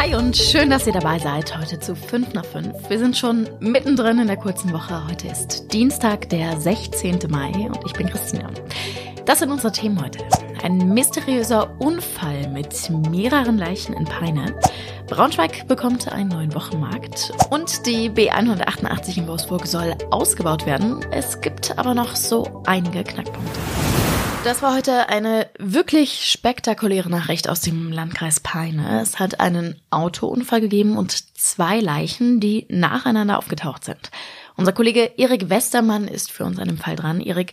Hi und schön, dass ihr dabei seid heute zu 5 nach 5. Wir sind schon mittendrin in der kurzen Woche. Heute ist Dienstag, der 16. Mai und ich bin Christina. Das sind unsere Themen heute. Ein mysteriöser Unfall mit mehreren Leichen in Peine. Braunschweig bekommt einen neuen Wochenmarkt und die B188 in Wolfsburg soll ausgebaut werden. Es gibt aber noch so einige Knackpunkte. Das war heute eine wirklich spektakuläre Nachricht aus dem Landkreis Peine. Es hat einen Autounfall gegeben und zwei Leichen, die nacheinander aufgetaucht sind. Unser Kollege Erik Westermann ist für uns an dem Fall dran. Erik,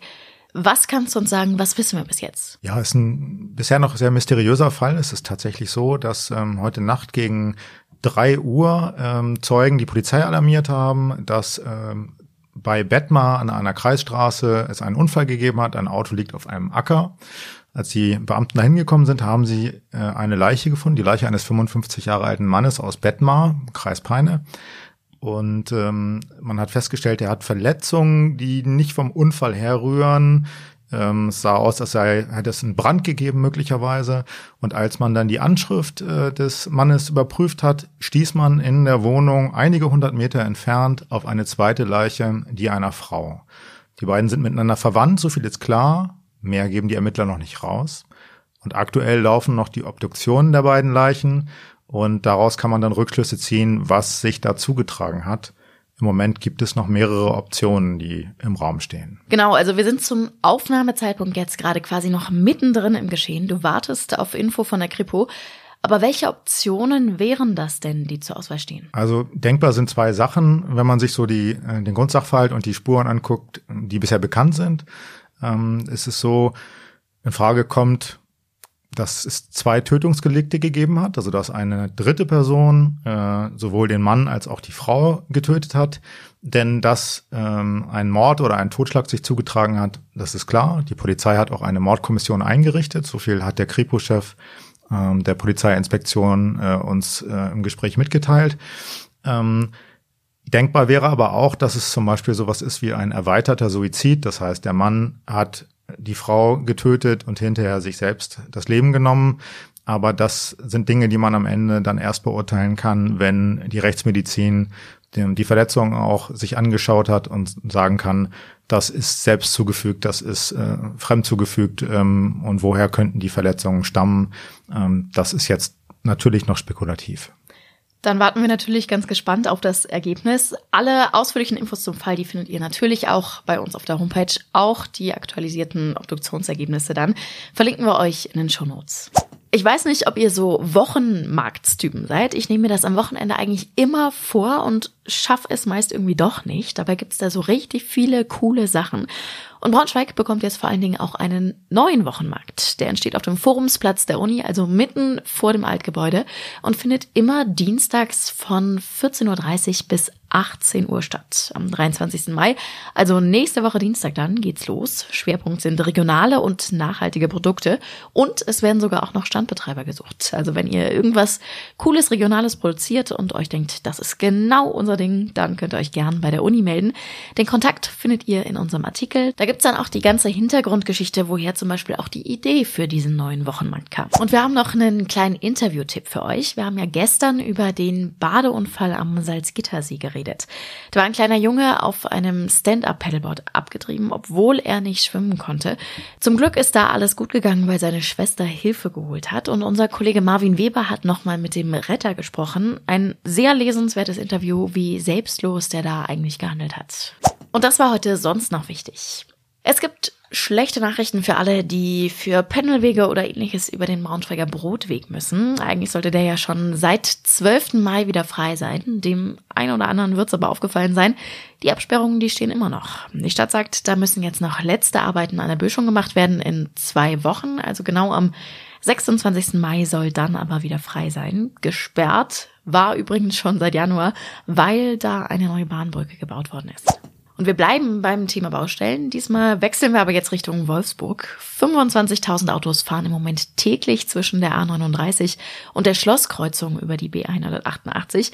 was kannst du uns sagen? Was wissen wir bis jetzt? Ja, ist ein bisher noch sehr mysteriöser Fall. Es ist tatsächlich so, dass ähm, heute Nacht gegen drei Uhr ähm, Zeugen die Polizei alarmiert haben, dass ähm, bei Bettmar an einer Kreisstraße es einen Unfall gegeben hat. Ein Auto liegt auf einem Acker. Als die Beamten da hingekommen sind, haben sie äh, eine Leiche gefunden, die Leiche eines 55 Jahre alten Mannes aus Bettmar, Kreis Peine. Und ähm, man hat festgestellt, er hat Verletzungen, die nicht vom Unfall herrühren. Ähm, es sah aus, als sei, hätte es einen Brand gegeben möglicherweise. Und als man dann die Anschrift äh, des Mannes überprüft hat, stieß man in der Wohnung einige hundert Meter entfernt auf eine zweite Leiche, die einer Frau. Die beiden sind miteinander verwandt, so viel ist klar. Mehr geben die Ermittler noch nicht raus. Und aktuell laufen noch die Obduktionen der beiden Leichen. Und daraus kann man dann Rückschlüsse ziehen, was sich da zugetragen hat. Im Moment gibt es noch mehrere Optionen, die im Raum stehen. Genau, also wir sind zum Aufnahmezeitpunkt jetzt gerade quasi noch mittendrin im Geschehen. Du wartest auf Info von der Kripo. Aber welche Optionen wären das denn, die zur Auswahl stehen? Also denkbar sind zwei Sachen, wenn man sich so die, äh, den Grundsachverhalt und die Spuren anguckt, die bisher bekannt sind. Ähm, ist es so, in Frage kommt, dass es zwei Tötungsgelegte gegeben hat, also dass eine dritte Person äh, sowohl den Mann als auch die Frau getötet hat. Denn dass ähm, ein Mord oder ein Totschlag sich zugetragen hat, das ist klar. Die Polizei hat auch eine Mordkommission eingerichtet. So viel hat der Kripo-Chef ähm, der Polizeiinspektion äh, uns äh, im Gespräch mitgeteilt. Ähm, Denkbar wäre aber auch, dass es zum Beispiel sowas ist wie ein erweiterter Suizid. Das heißt, der Mann hat die Frau getötet und hinterher sich selbst das Leben genommen. Aber das sind Dinge, die man am Ende dann erst beurteilen kann, wenn die Rechtsmedizin die Verletzung auch sich angeschaut hat und sagen kann, das ist selbst zugefügt, das ist äh, fremd zugefügt ähm, und woher könnten die Verletzungen stammen. Ähm, das ist jetzt natürlich noch spekulativ. Dann warten wir natürlich ganz gespannt auf das Ergebnis. Alle ausführlichen Infos zum Fall, die findet ihr natürlich auch bei uns auf der Homepage. Auch die aktualisierten Obduktionsergebnisse dann verlinken wir euch in den Show Notes. Ich weiß nicht, ob ihr so Wochenmarktstypen seid. Ich nehme mir das am Wochenende eigentlich immer vor und schaffe es meist irgendwie doch nicht. Dabei gibt's da so richtig viele coole Sachen. Und Braunschweig bekommt jetzt vor allen Dingen auch einen neuen Wochenmarkt. Der entsteht auf dem Forumsplatz der Uni, also mitten vor dem Altgebäude und findet immer dienstags von 14.30 Uhr bis 18 Uhr statt. Am 23. Mai, also nächste Woche Dienstag dann, geht's los. Schwerpunkt sind regionale und nachhaltige Produkte und es werden sogar auch noch Standbetreiber gesucht. Also wenn ihr irgendwas Cooles, Regionales produziert und euch denkt, das ist genau unser Ding, dann könnt ihr euch gern bei der Uni melden. Den Kontakt findet ihr in unserem Artikel. Da gibt's dann auch die ganze Hintergrundgeschichte, woher zum Beispiel auch die Idee für diesen neuen Wochenmarkt kam. Und wir haben noch einen kleinen Interview-Tipp für euch. Wir haben ja gestern über den Badeunfall am Salzgittersee geredet geredet. Da war ein kleiner Junge auf einem Stand-up-Paddleboard abgetrieben, obwohl er nicht schwimmen konnte. Zum Glück ist da alles gut gegangen, weil seine Schwester Hilfe geholt hat. Und unser Kollege Marvin Weber hat nochmal mit dem Retter gesprochen. Ein sehr lesenswertes Interview, wie selbstlos der da eigentlich gehandelt hat. Und das war heute sonst noch wichtig. Es gibt schlechte Nachrichten für alle, die für Pendelwege oder ähnliches über den Braunschweiger Brotweg müssen. Eigentlich sollte der ja schon seit 12. Mai wieder frei sein. Dem einen oder anderen wird es aber aufgefallen sein. Die Absperrungen, die stehen immer noch. Die Stadt sagt, da müssen jetzt noch letzte Arbeiten an der Böschung gemacht werden in zwei Wochen. Also genau am 26. Mai soll dann aber wieder frei sein. Gesperrt war übrigens schon seit Januar, weil da eine neue Bahnbrücke gebaut worden ist. Und wir bleiben beim Thema Baustellen. Diesmal wechseln wir aber jetzt Richtung Wolfsburg. 25.000 Autos fahren im Moment täglich zwischen der A39 und der Schlosskreuzung über die B188.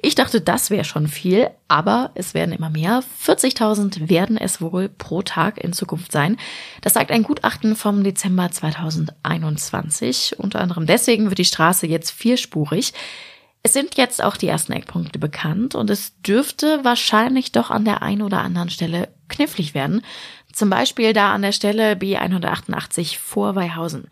Ich dachte, das wäre schon viel, aber es werden immer mehr. 40.000 werden es wohl pro Tag in Zukunft sein. Das sagt ein Gutachten vom Dezember 2021. Unter anderem deswegen wird die Straße jetzt vierspurig. Es sind jetzt auch die ersten Eckpunkte bekannt und es dürfte wahrscheinlich doch an der einen oder anderen Stelle knifflig werden. Zum Beispiel da an der Stelle B188 vor Weihausen.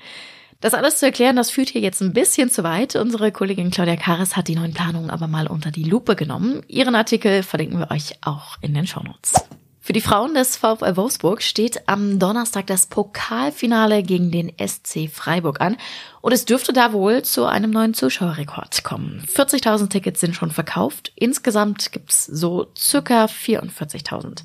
Das alles zu erklären, das führt hier jetzt ein bisschen zu weit. Unsere Kollegin Claudia Kares hat die neuen Planungen aber mal unter die Lupe genommen. Ihren Artikel verlinken wir euch auch in den Shownotes. Für die Frauen des VfL Wolfsburg steht am Donnerstag das Pokalfinale gegen den SC Freiburg an und es dürfte da wohl zu einem neuen Zuschauerrekord kommen. 40.000 Tickets sind schon verkauft. Insgesamt gibt's so circa 44.000.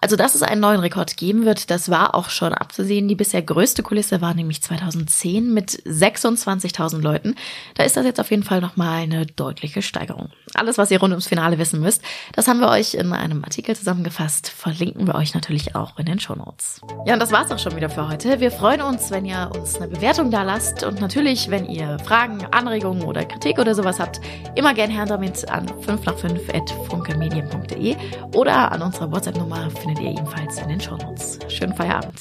Also, dass es einen neuen Rekord geben wird, das war auch schon abzusehen. Die bisher größte Kulisse war nämlich 2010 mit 26.000 Leuten. Da ist das jetzt auf jeden Fall nochmal eine deutliche Steigerung. Alles, was ihr rund ums Finale wissen müsst, das haben wir euch in einem Artikel zusammengefasst. Verlinken wir euch natürlich auch in den Shownotes. Ja, und das war's auch schon wieder für heute. Wir freuen uns, wenn ihr uns eine Bewertung da lasst und natürlich natürlich, wenn ihr Fragen, Anregungen oder Kritik oder sowas habt, immer gerne her damit an 5 nach 5 at funkemedien.de oder an unserer WhatsApp-Nummer findet ihr ebenfalls in den Shownotes. Schönen Feierabend.